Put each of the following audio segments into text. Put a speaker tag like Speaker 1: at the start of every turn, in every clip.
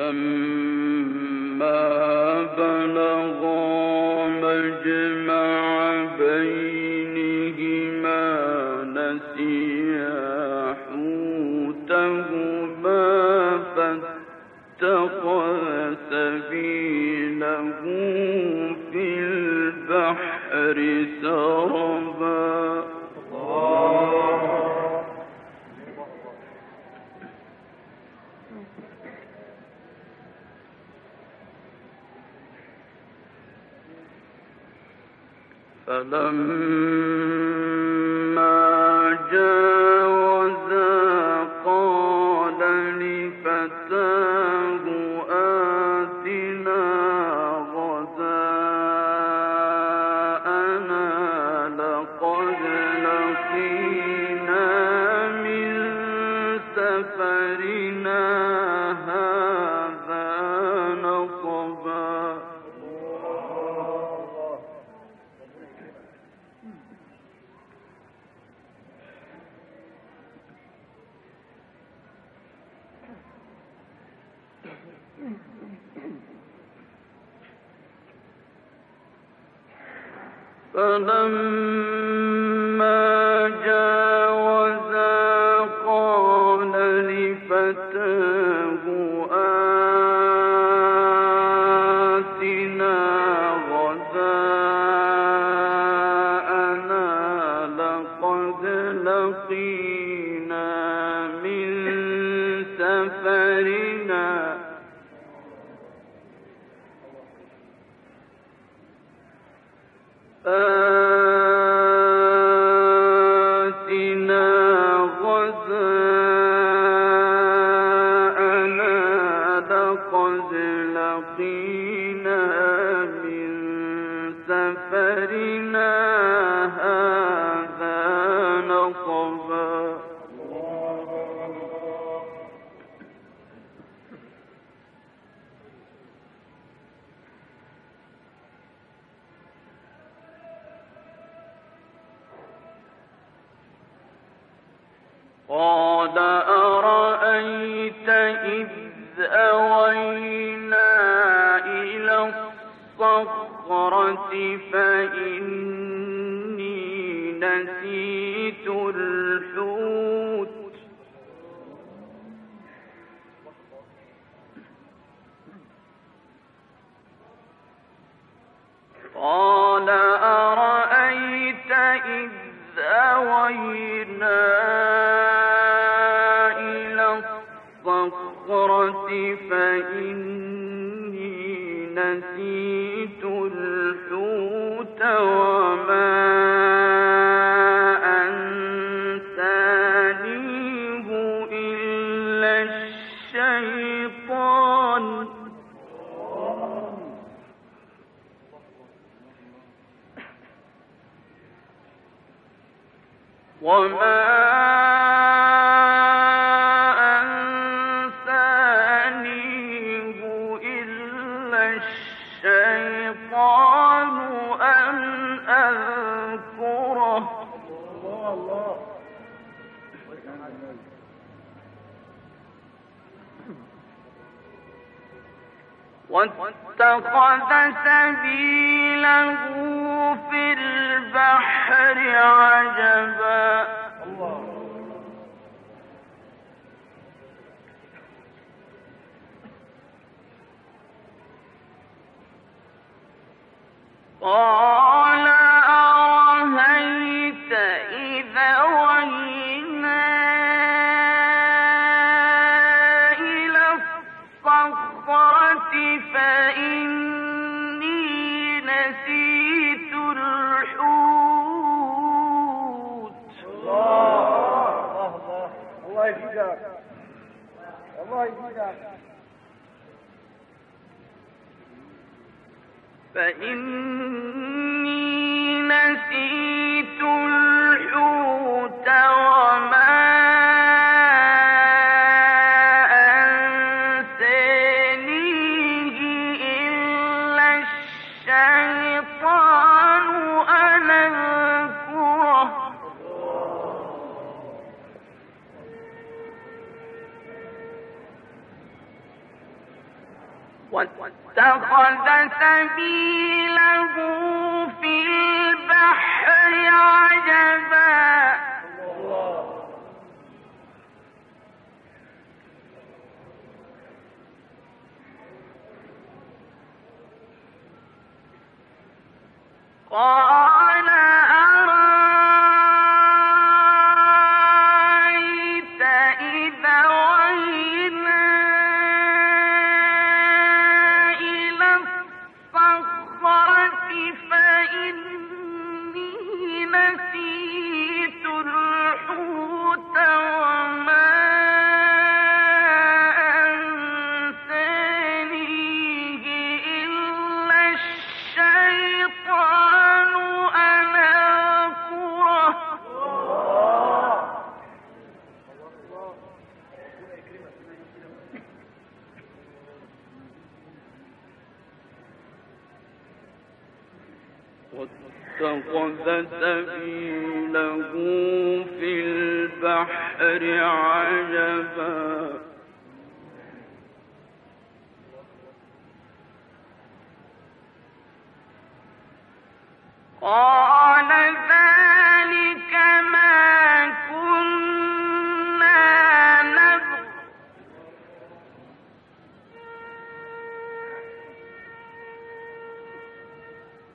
Speaker 1: فلما فلما أوينا إلى الصخرة فإني نسيت الحوت. قال أرأيت إذ أوينا الصخرة فإني نسيت الحوت وما أنسانيه إلا الشيطان. وما واتخذ سبيله في البحر عجبا. قال قال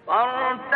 Speaker 1: فارتدا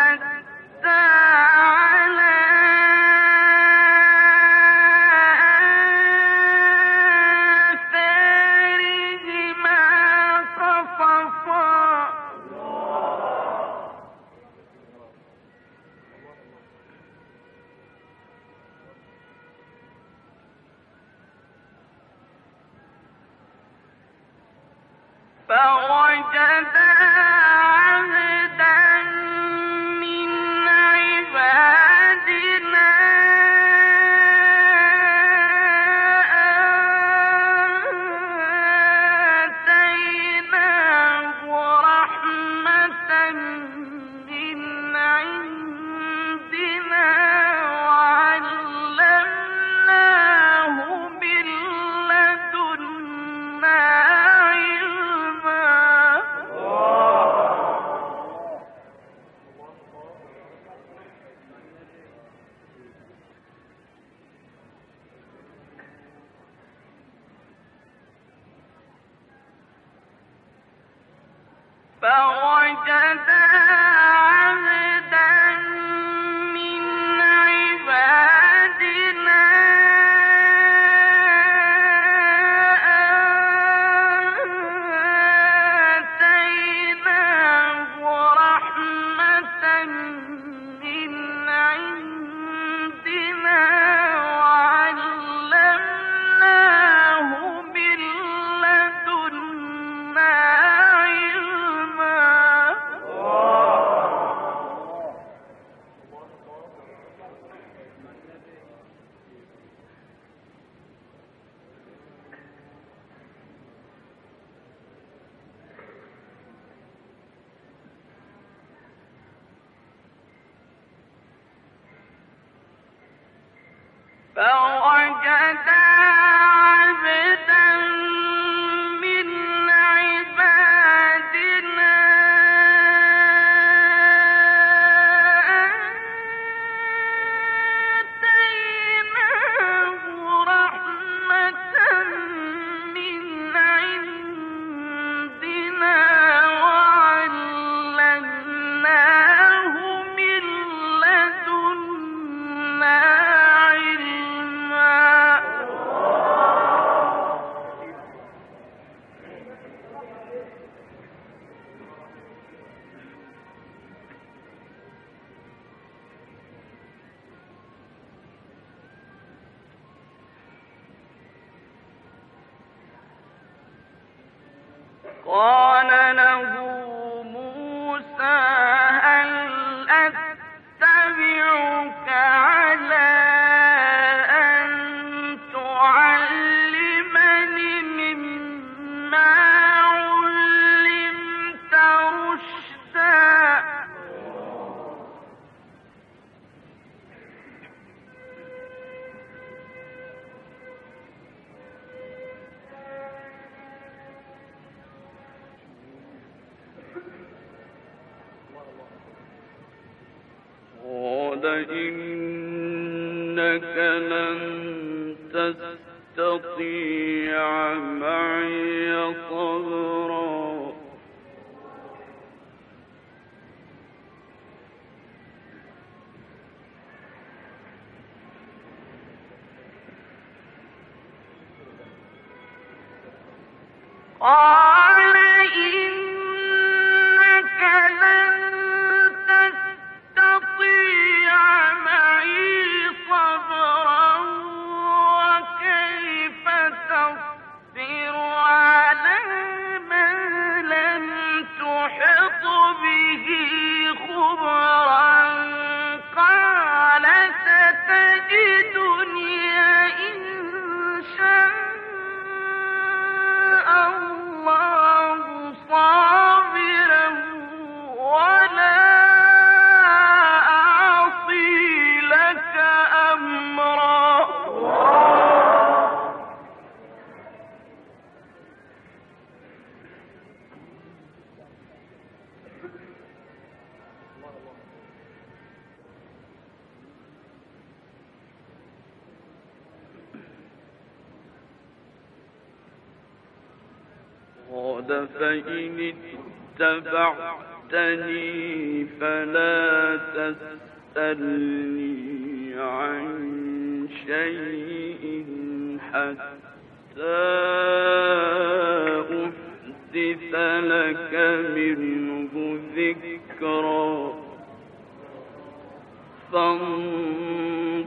Speaker 2: فانطلقوا.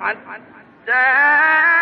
Speaker 1: حتى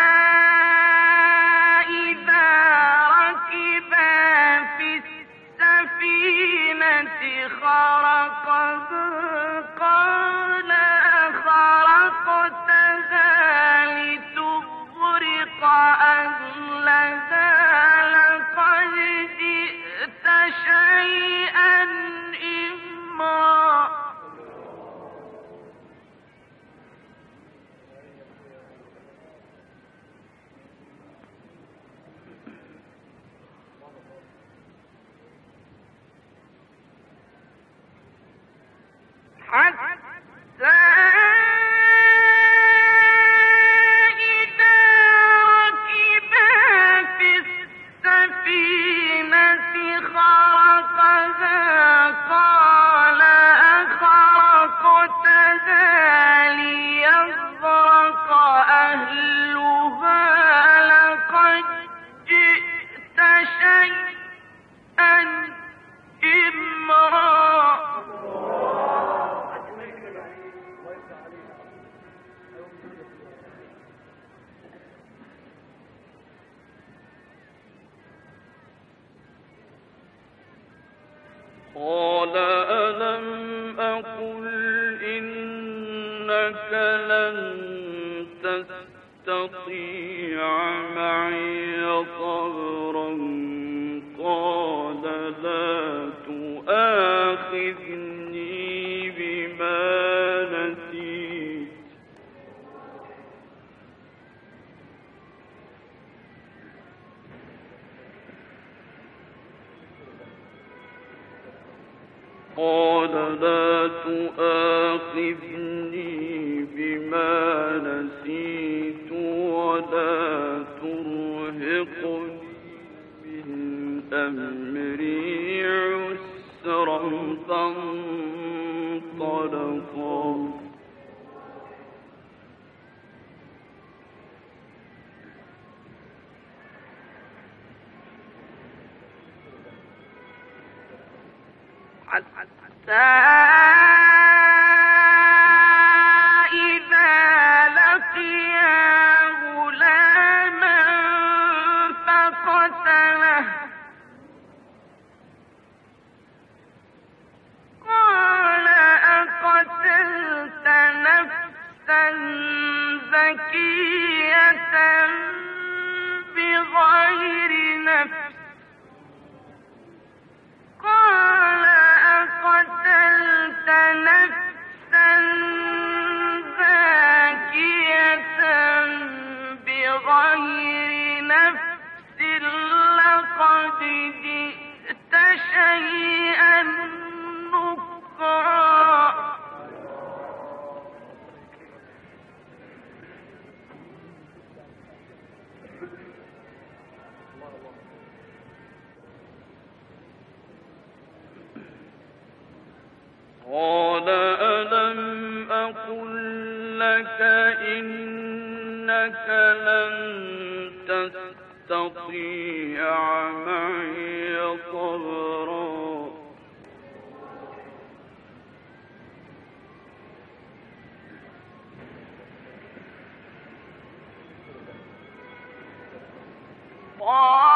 Speaker 1: قال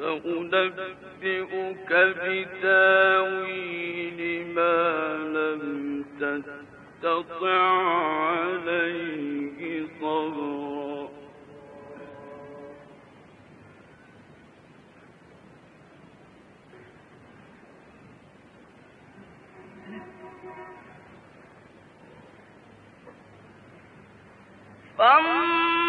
Speaker 2: سأنبئك بتاويل ما لم تستطع عليه صبرا.
Speaker 1: فانطلقا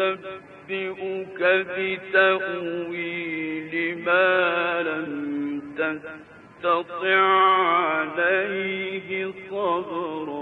Speaker 2: سأنبئك بتأويل ما لم تستطع عليه صبرا.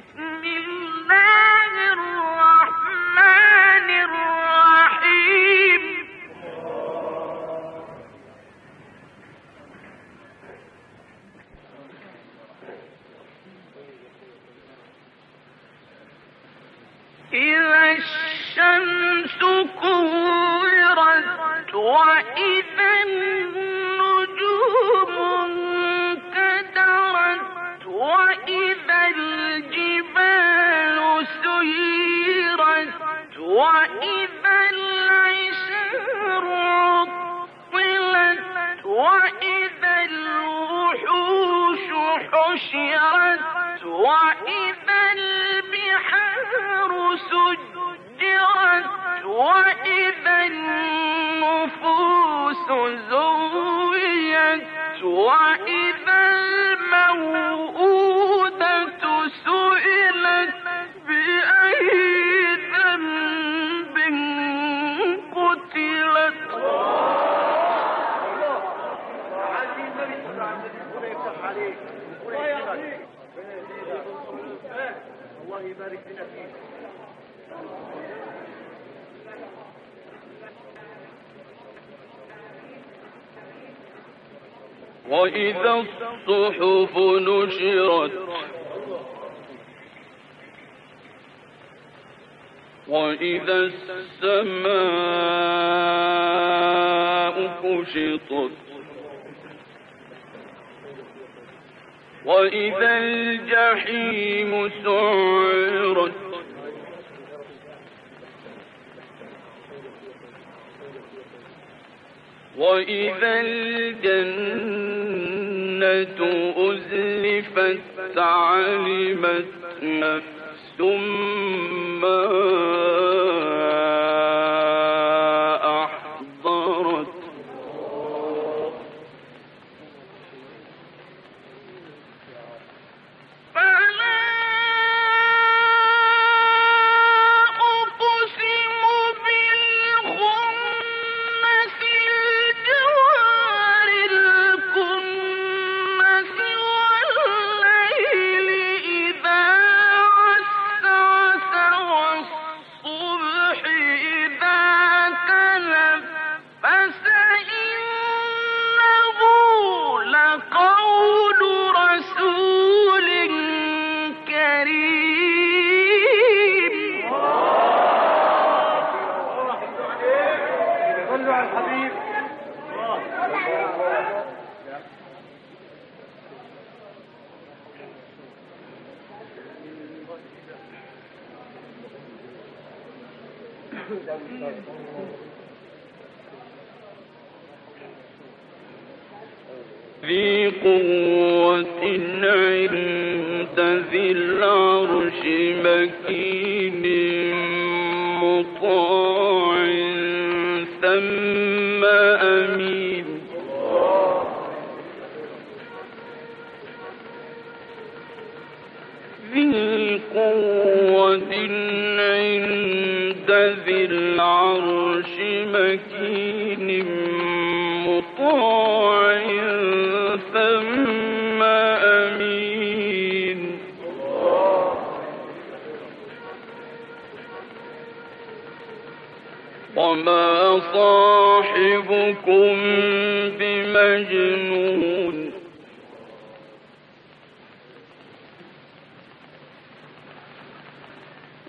Speaker 1: بسم
Speaker 2: وإذا الصحف نشرت وإذا السماء كشطت وإذا الجحيم سعرت وإذا الجنة أزلفت علمت نفس ما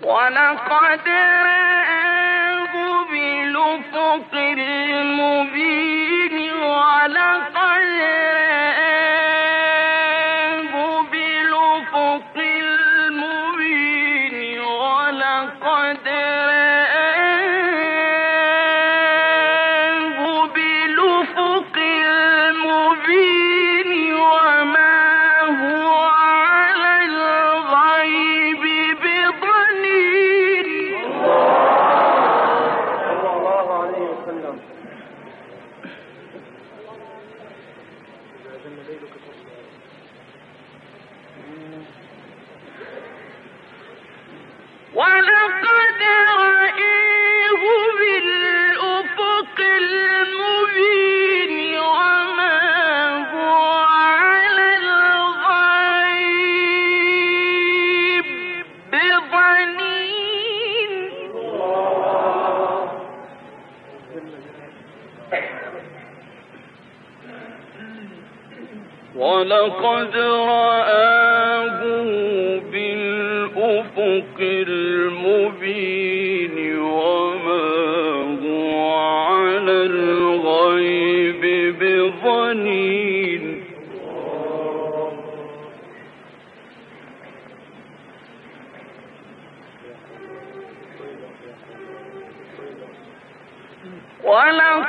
Speaker 1: ولقد رآه بالأفق المبين ولقد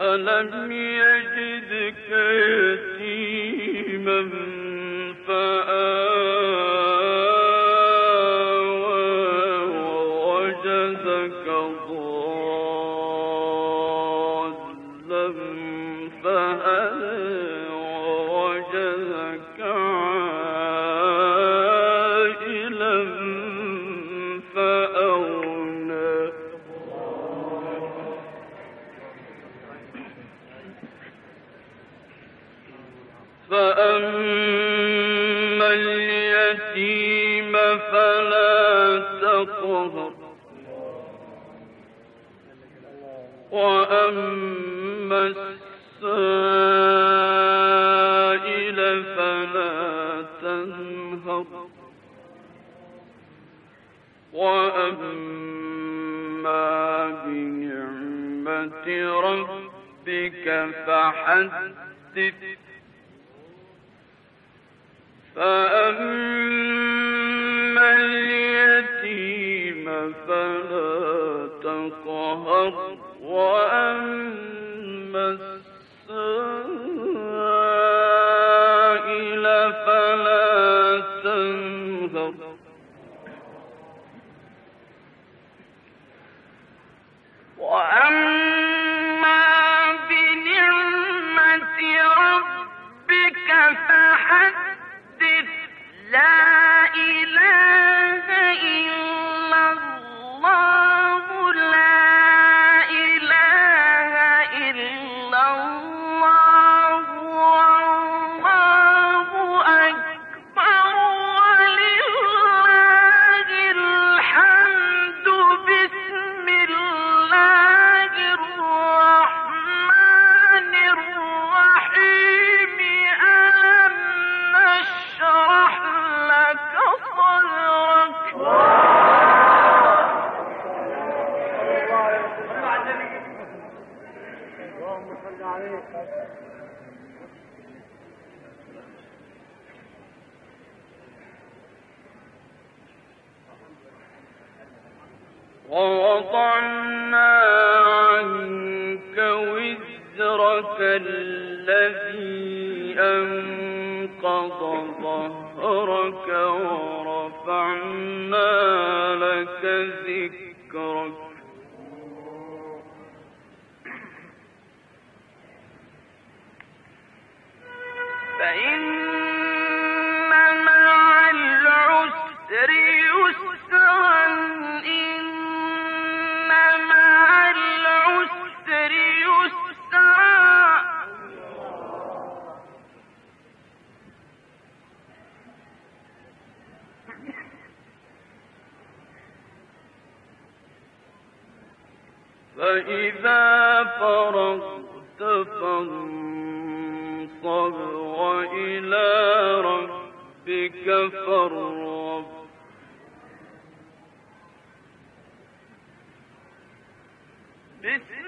Speaker 2: ألم يجدك يتيما ربك فحدث. فأما اليتيم فلا تقهر وأما السائل أنقض ظهرك ورفعنا لك ذكرك. فإذا فرغت فانصب وإلى ربك فارغب.
Speaker 1: بسم